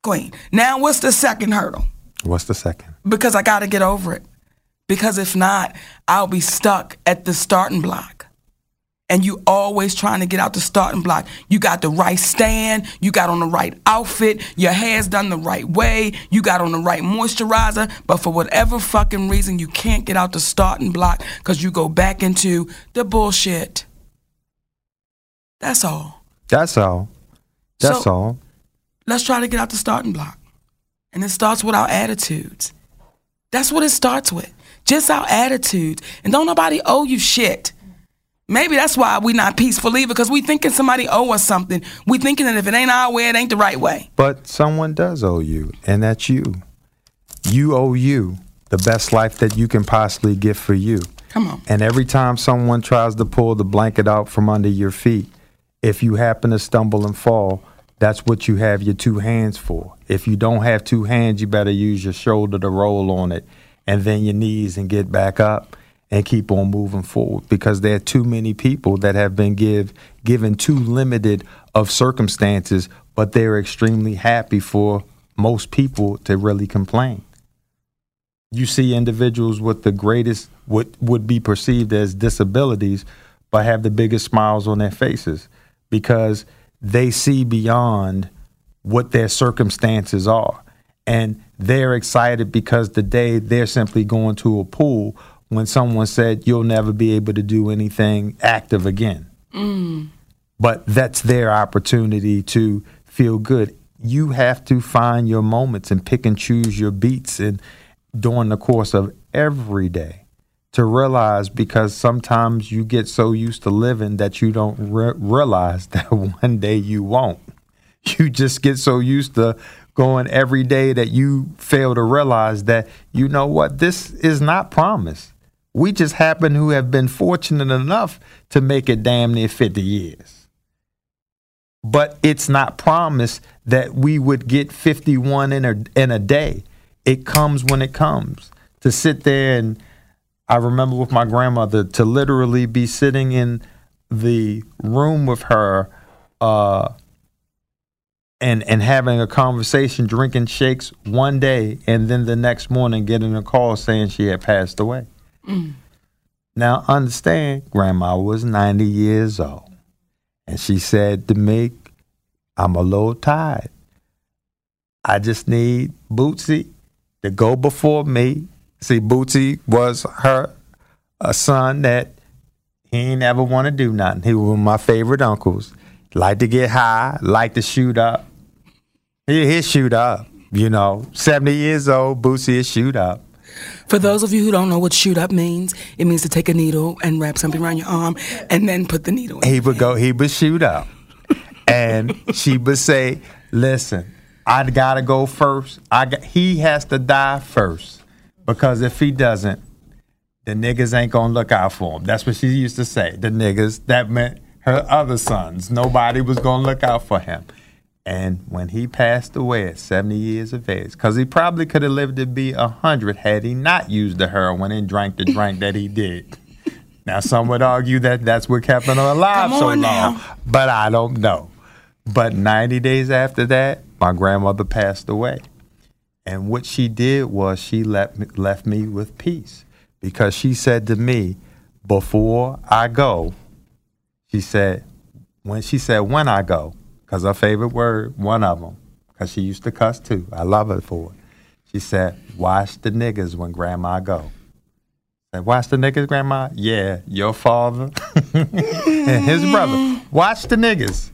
queen. Now, what's the second hurdle? What's the second? Because I got to get over it. Because if not, I'll be stuck at the starting block. And you always trying to get out the starting block. You got the right stand, you got on the right outfit, your hair's done the right way, you got on the right moisturizer, but for whatever fucking reason, you can't get out the starting block because you go back into the bullshit. That's all. That's all. That's so, all. Let's try to get out the starting block. And it starts with our attitudes. That's what it starts with. Just our attitudes. And don't nobody owe you shit. Maybe that's why we're not peaceful either, because we thinking somebody owe us something. We thinking that if it ain't our way, it ain't the right way. But someone does owe you, and that's you. You owe you the best life that you can possibly give for you. Come on. And every time someone tries to pull the blanket out from under your feet, if you happen to stumble and fall, that's what you have your two hands for. If you don't have two hands, you better use your shoulder to roll on it and then your knees and get back up and keep on moving forward because there are too many people that have been give, given too limited of circumstances, but they're extremely happy for most people to really complain. You see individuals with the greatest, what would be perceived as disabilities, but have the biggest smiles on their faces because they see beyond what their circumstances are. And they're excited because today they're simply going to a pool when someone said, You'll never be able to do anything active again. Mm. But that's their opportunity to feel good. You have to find your moments and pick and choose your beats and during the course of every day to realize because sometimes you get so used to living that you don't re- realize that one day you won't. You just get so used to going every day that you fail to realize that you know what this is not promised. We just happen to have been fortunate enough to make it damn near 50 years. But it's not promised that we would get 51 in a in a day. It comes when it comes. To sit there and I remember with my grandmother to literally be sitting in the room with her uh, and and having a conversation, drinking shakes one day, and then the next morning getting a call saying she had passed away. Mm. Now, understand, Grandma was 90 years old, and she said to me, I'm a little tired. I just need Bootsy to go before me See, Bootsy was her a son that he ain't never want to do nothing. He was one of my favorite uncles. Like to get high, like to shoot up. He, he shoot up. You know, 70 years old, Bootsy is shoot up. For those of you who don't know what shoot up means, it means to take a needle and wrap something around your arm and then put the needle in. He would go, he would shoot up. and she would say, listen, I gotta go first. I got, he has to die first because if he doesn't, the niggas ain't gonna look out for him. That's what she used to say. The niggas that meant her other sons. Nobody was gonna look out for him. And when he passed away at 70 years of age, because he probably could have lived to be 100 had he not used the heroin and drank the drink that he did. Now, some would argue that that's what kept him alive so long, now. but I don't know. But 90 days after that, my grandmother passed away. And what she did was she left me, left me with peace because she said to me, before I go, she said, when she said when I go, because her favorite word, one of them, because she used to cuss too. I love her for it. She said, watch the niggas when grandma go. Said, watch the niggas, grandma? Yeah, your father and his brother. Watch the niggas.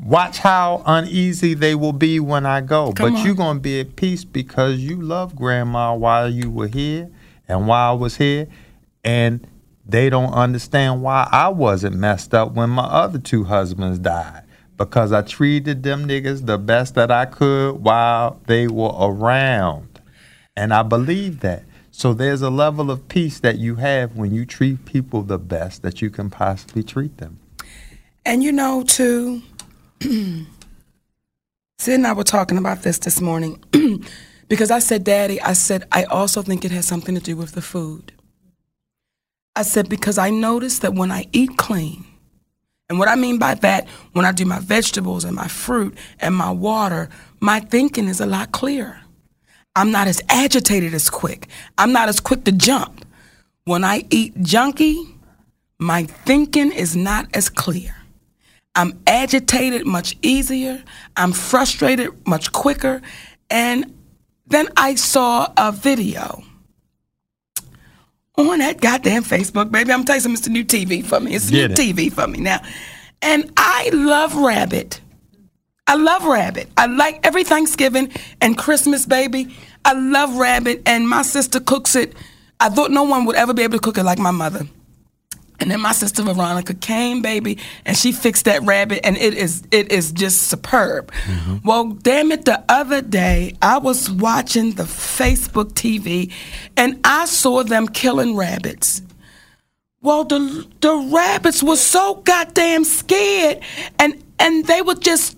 Watch how uneasy they will be when I go. Come but on. you're going to be at peace because you love grandma while you were here and while I was here. And they don't understand why I wasn't messed up when my other two husbands died. Because I treated them niggas the best that I could while they were around. And I believe that. So there's a level of peace that you have when you treat people the best that you can possibly treat them. And you know, too, Sid and I were talking about this this morning because I said, Daddy, I said, I also think it has something to do with the food. I said, because I noticed that when I eat clean, and what I mean by that, when I do my vegetables and my fruit and my water, my thinking is a lot clearer. I'm not as agitated as quick. I'm not as quick to jump. When I eat junky, my thinking is not as clear. I'm agitated much easier. I'm frustrated much quicker. And then I saw a video on that goddamn Facebook, baby. I'm telling you, something, it's the new TV for me. It's the Get new it. TV for me now. And I love rabbit. I love rabbit. I like every Thanksgiving and Christmas, baby. I love rabbit, and my sister cooks it. I thought no one would ever be able to cook it like my mother. And then my sister Veronica came, baby, and she fixed that rabbit, and it is it is just superb. Mm-hmm. Well, damn it, the other day I was watching the Facebook TV, and I saw them killing rabbits. Well, the the rabbits were so goddamn scared, and and they were just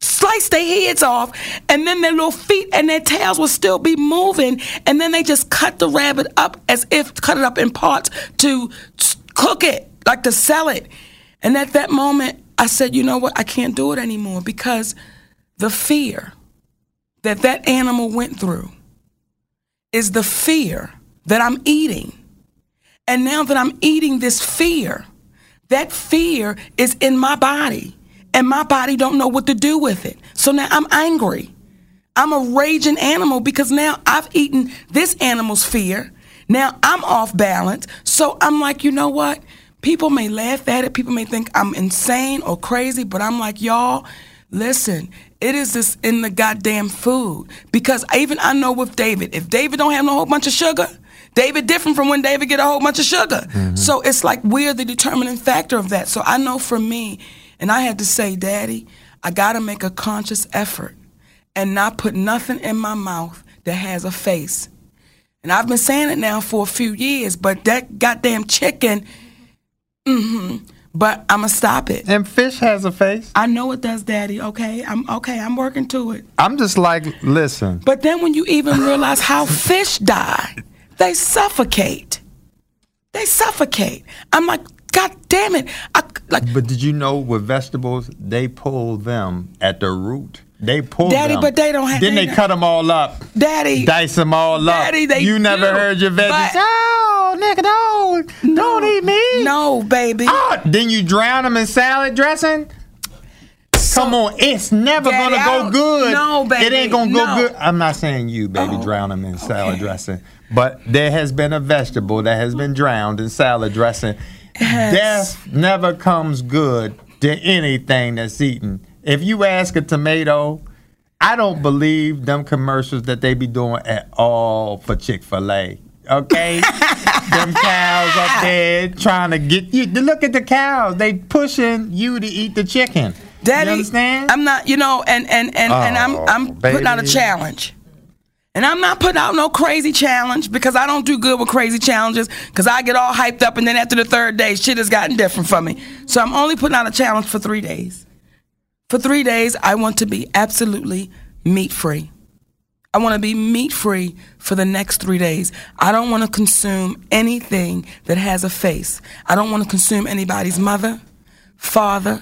slice their heads off, and then their little feet and their tails will still be moving, and then they just cut the rabbit up as if cut it up in parts to cook it, like to sell it. And at that moment, I said, you know what? I can't do it anymore because the fear that that animal went through is the fear that I'm eating. And now that I'm eating this fear, that fear is in my body and my body don't know what to do with it. So now I'm angry. I'm a raging animal because now I've eaten this animal's fear. Now I'm off balance. So I'm like, you know what? People may laugh at it. People may think I'm insane or crazy, but I'm like, y'all, listen, it is this in the goddamn food. Because even I know with David, if David don't have no whole bunch of sugar, David different from when David get a whole bunch of sugar. Mm-hmm. So it's like we're the determining factor of that. So I know for me, and I had to say, Daddy, I gotta make a conscious effort and not put nothing in my mouth that has a face. And I've been saying it now for a few years, but that goddamn chicken, hmm But I'ma stop it. And fish has a face. I know it does, Daddy. Okay, I'm okay. I'm working to it. I'm just like, listen. But then when you even realize how fish die, they suffocate. They suffocate. I'm like, God damn it! I, like, But did you know with vegetables, they pull them at the root. They pull them Daddy, them. but they don't have- Then they they cut them all up, Daddy, dice them all up. Daddy, they you never do, heard your veggies. but- oh, nigga, don't, don't eat me. no, baby. Oh, then you drown them in salad dressing. Come on, it's never Daddy, gonna go good. no, baby, It ain't gonna go no. good. I'm not saying you, baby, Oh, drown them in salad okay. dressing. But there has been a vegetable that has been drowned in salad dressing. Yes. Death never comes good to anything that's eaten. If you ask a tomato, I don't believe them commercials that they be doing at all for Chick Fil A. Okay, them cows up there trying to get you. Look at the cows. They pushing you to eat the chicken. Daddy, You understand? I'm not, you know, and and and, and I'm Oh, I'm putting out a challenge. And I'm not putting out no crazy challenge because I don't do good with crazy challenges because I get all hyped up and then after the third day, shit has gotten different for me. So I'm only putting out a challenge for three days. For three days, I want to be absolutely meat free. I want to be meat free for the next three days. I don't want to consume anything that has a face. I don't want to consume anybody's mother, father,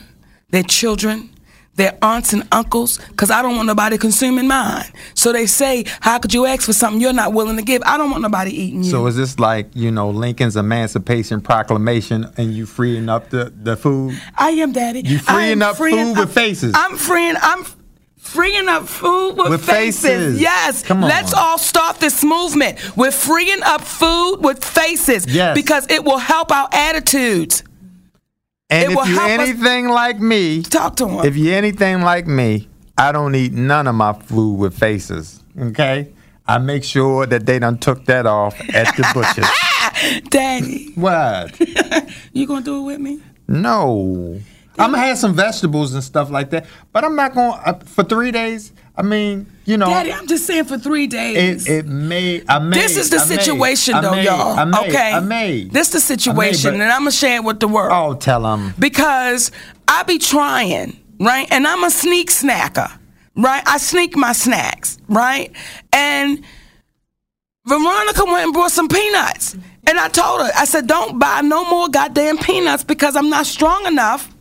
their children, their aunts and uncles, because I don't want nobody consuming mine. So they say, How could you ask for something you're not willing to give? I don't want nobody eating you. So is this like you know Lincoln's Emancipation Proclamation, and you freeing up the the food? I am daddy. You freeing up food with faces. I'm freeing. I'm freeing up food with, With faces. Yes. Come on. Let's all start this movement. We're freeing up food with faces. Yes. Because it will help our attitudes. And if you're anything like me, Talk to him. if you're anything like me, I don't eat none of my food with faces. Okay, I make sure that they done took that off at the butcher. Daddy, what? you gonna do it with me? No. I'm gonna have some vegetables and stuff like that, but I'm not going to uh, for three days. I mean, you know, Daddy, I'm just saying for three days. it it may. I may. this is the I may, situation, I though, may, y'all. I may, okay. I may. This the situation, but- and I'm gonna share it with the world. Oh, tell them. because I be trying, right? And I'm a sneak snacker, right? I sneak my snacks, right? And Veronica went and brought some peanuts. And I told her, I said, don't buy no more goddamn peanuts because I'm not strong enough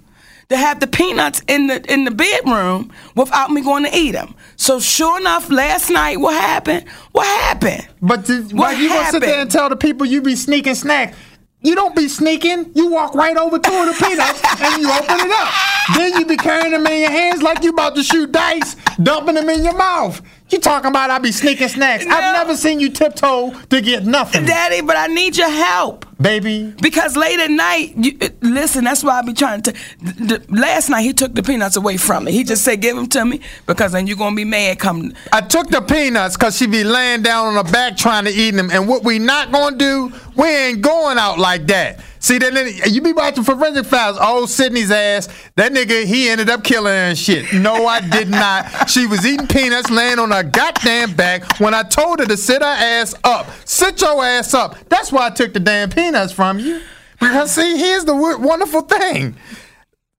to have the peanuts in the in the bedroom without me going to eat them. So sure enough, last night, what happened? What happened? But the, What why you gonna sit there and tell the people you be sneaking snacks? You don't be sneaking. You walk right over to the peanuts and you open it up. Then you be carrying them in your hands like you about to shoot dice, dumping them in your mouth. You talking about I be sneaking snacks? No. I've never seen you tiptoe to get nothing, Daddy, but I need your help. baby. Because late at night, you, uh, listen, that's why I be trying to. The, the- last night, he took the peanuts away from me. He just said, give them to me because then you're going to be mad come. I took the peanuts because she be laying down on her back trying to eat them. And what we not gonna do, we ain't going out like that. See, then you be watching forensic files. Oh, Sidney's ass. That nigga, he ended up killing her and shit. No, I did not. She was eating peanuts, laying on her goddamn back when I told her to sit her ass up. Sit your ass up. That's why I took the damn peanuts from you. Because see, here's the wonderful thing.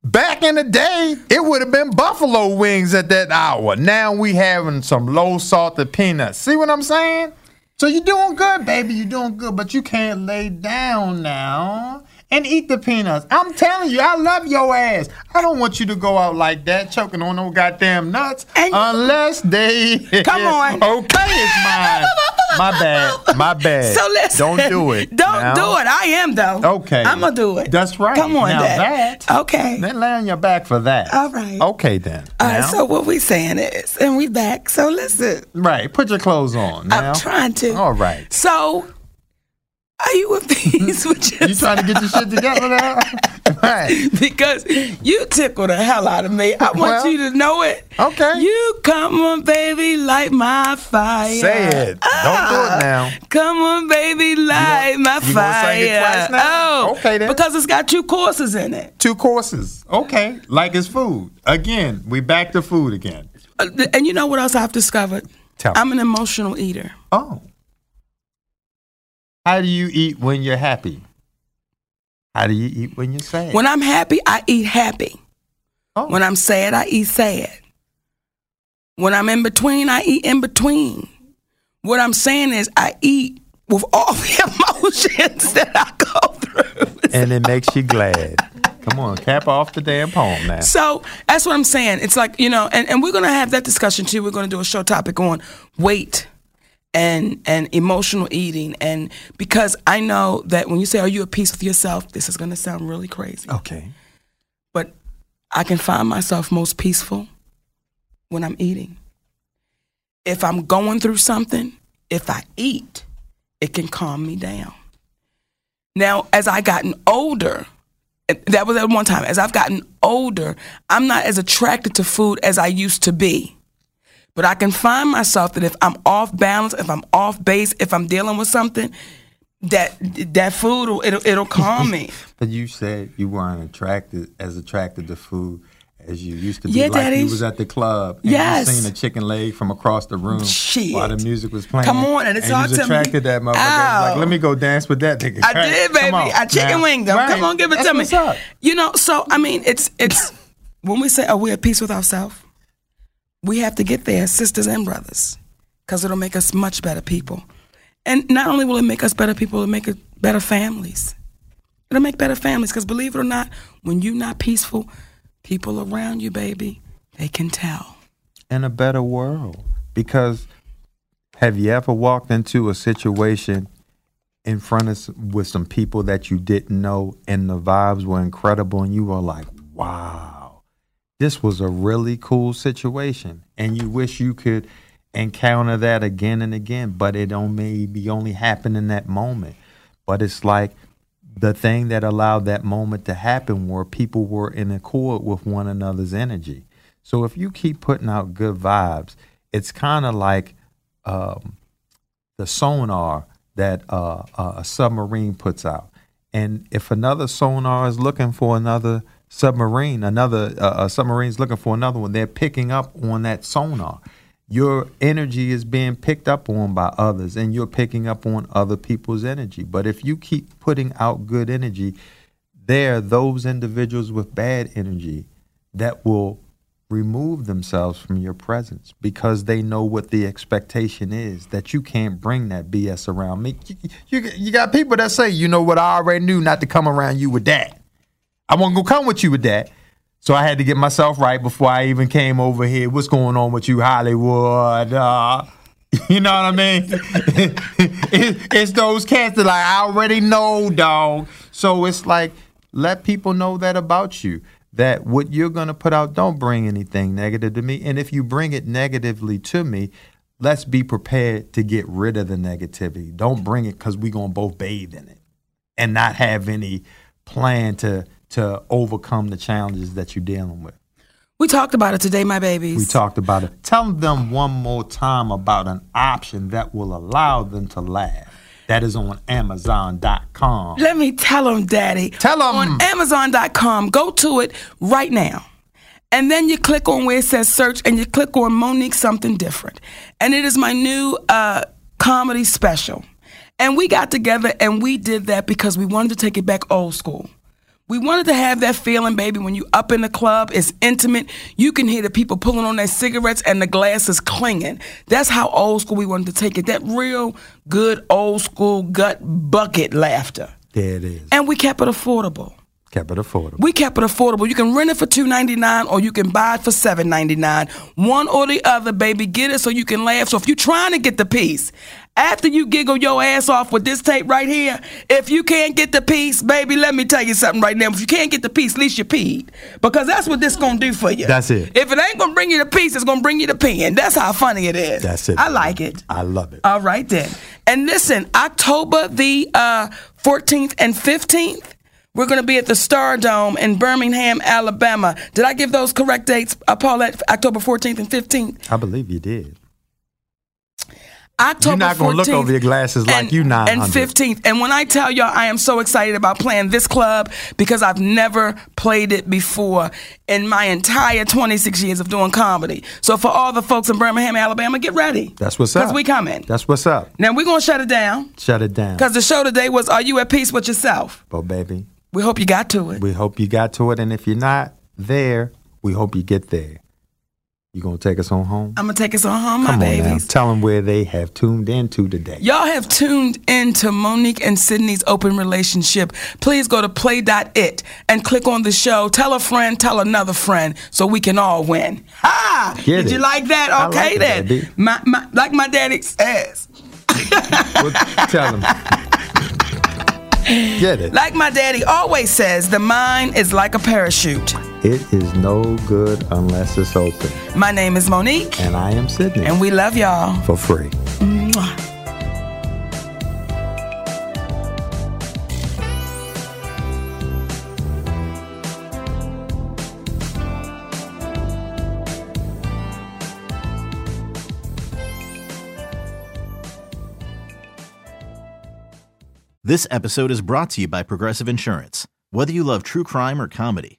Back in the day, it would have been buffalo wings at that hour. Now we having some low salted peanuts. See what I'm saying? So you're doing good, baby. You're doing good, but you can't lay down now and eat the peanuts. I'm telling you, I love your ass. I don't want you to go out like that, choking on no goddamn nuts, And- unless they. Come on. Okay, it's mine. My bad. My bad. So listen. Don't do it. Don't now. do it. I am, though. Okay. I'm to do it. That's right. Come on, now Dad. that. Okay. Then lay on your back for that. All right. Okay then. All right, Now- so what we saying is, and we back. So listen, right. Put your clothes on. Now. I'm trying to. All right. So, are you at peace with You trying to get your shit together now? right. because you tickle the hell out of me. I want Well, you to know it. okay. You come on, baby, light my fire. Say it. Don't do it now. Come on, baby, light my you fire. sing it twice now? Oh, Okay, then. Because it's got two courses in it. Two courses. Okay. Like it's food. Again, we back to food again. Uh, And you know what else I've discovered? Tell me. I'm an emotional eater. Oh. How do you eat when you're happy? How do you eat when you're sad? When I'm happy, I eat happy. oh. When I'm sad, I eat sad. When I'm in between, I eat in between. What I'm saying is, I eat with all the emotions that I go through. and it makes you glad. Come on, cap off the damn poem now. So that's what I'm saying. It's like, you know, and, and we're going to have that discussion too. We're going to do a show topic on weight and and emotional eating. And because I know that when you say are you at peace with yourself? this is going to sound really crazy. Okay. but I can find myself most peaceful when I'm eating. If I'm going through something if I eat it can calm me down. Now as I gotten older that was at one time as I've gotten older I'm not as attracted to food as I used to be but I can find myself that if I'm off balance, if I'm off base, if I'm dealing with something, that that food will it'll, it'll calm me. But you said you weren't attracted as attracted to food as you used to be Yeah, like Daddy. you was at the club and Yes. you seen a chicken leg from across the room Shit. while the music was playing. Come on, and it you talked was to me. attracted that motherfucker. Ow. Like, let me go dance with that nigga. I Right? did, baby. I chicken Now, winged them. right. Come on, give it That's to me. up. You know, so I mean, it's it's when we say, "Are we at peace with ourselves?" We have to get there, sisters and brothers, because it'll make us much better people. And not only will it make us better people, it'll make us better families. It'll make better families, because believe it or not, when you're not peaceful, people around you, baby, they can tell. in a better world. Because have you ever walked into a situation in front of with some people that you didn't know and the vibes were incredible and you were like, "Wow. This was a really cool situation." And you wish you could encounter that again and again, but it don't maybe only happen in that moment. But it's like the thing that allowed that moment to happen where people were in accord with one another's energy. So if you keep putting out good vibes, it's kind of like um, the sonar that uh, uh, a submarine puts out. And if another sonar is looking for another submarine, another uh, a submarine's looking for another one, they're picking up on that sonar. Your energy is being picked up on by others, and you're picking up on other people's energy. But if you keep putting out good energy, there are those individuals with bad energy that will remove themselves from your presence because they know what the expectation is that you can't bring that BS around me. You, you, you got people that say, you know what, I already knew not to come around you with that. I wasn't gonna come with you with that. So I had to get myself right before I even came over here. What's going on with you, Hollywood? Uh, you know what I mean? it, it's those cats that like I already know, dog. So it's like let people know that about you. That what you're gonna put out don't bring anything negative to me. And if you bring it negatively to me, let's be prepared to get rid of the negativity. Don't bring it because we're gonna both bathe in it and not have any plan to to overcome the challenges that you're dealing with. We talked about it today, my babies. We talked about it. Tell them one more time about an option that will allow them to laugh. That is on Amazon.com. Let me tell them, Daddy. Tell them. On Amazon.com, go to it right now. And then you click on where it says search and you click on Mo'Nique Something Different. And it is my new uh, comedy special. And we got together and we did that because we wanted to take it back old school. We wanted to have that feeling, baby, when you up in the club, it's intimate. You can hear the people pulling on their cigarettes and the glasses clinging. That's how old school we wanted to take it. That real good old school gut bucket laughter. There it is. And we kept it affordable. Kept it affordable. We kept it affordable. You can rent it for two ninety nine, or you can buy it for seven ninety nine. One or the other, baby. Get it so you can laugh. So if you're trying to get the piece, after you giggle your ass off with this tape right here, if you can't get the piece, baby, let me tell you something right now. If you can't get the piece, at least you peed, because that's what this gonna do for you. That's it. If it ain't gonna bring you the piece, it's gonna bring you the pen. That's how funny it is. That's it. I like it. I love it. All right then. And listen, October the uh, 14th and 15th, we're going to be at the Star Dome in Birmingham, Alabama. Did I give those correct dates, uh, Paulette? October 14th and 15th. I believe you did. October You're not gonna look 14th over your glasses like and, you 900. And 15th. And when I tell y'all, I am so excited about playing this club because I've never played it before in my entire 26 years of doing comedy. So for all the folks in Birmingham, Alabama, get ready. That's what's up. Because we coming. That's what's up. Now we're going to shut it down. Shut it down. Because the show today was Are You at Peace with Yourself? But baby, We hope you got to it. we hope you got to it. And if you're not there, we hope you get there. You gonna take us on home? I'm going to take us on home, my Come now. babies. Tell them where they have tuned into today. Y'all have tuned into Mo'Nique and Sidney's open relationship. Please go to play.it and click on the show. Tell a friend, tell another friend so we can all win. Ha! Get Did it. you like that? Okay like then. baby. My, my, like my daddy says. Well, tell them. Get it. Like my daddy always says, the mind is like a parachute. It is no good unless it's open. My name is Mo'Nique, And I am Sidney and we love y'all. for free. Mwah. This episode is brought to you by Progressive Insurance. Whether you love true crime or comedy,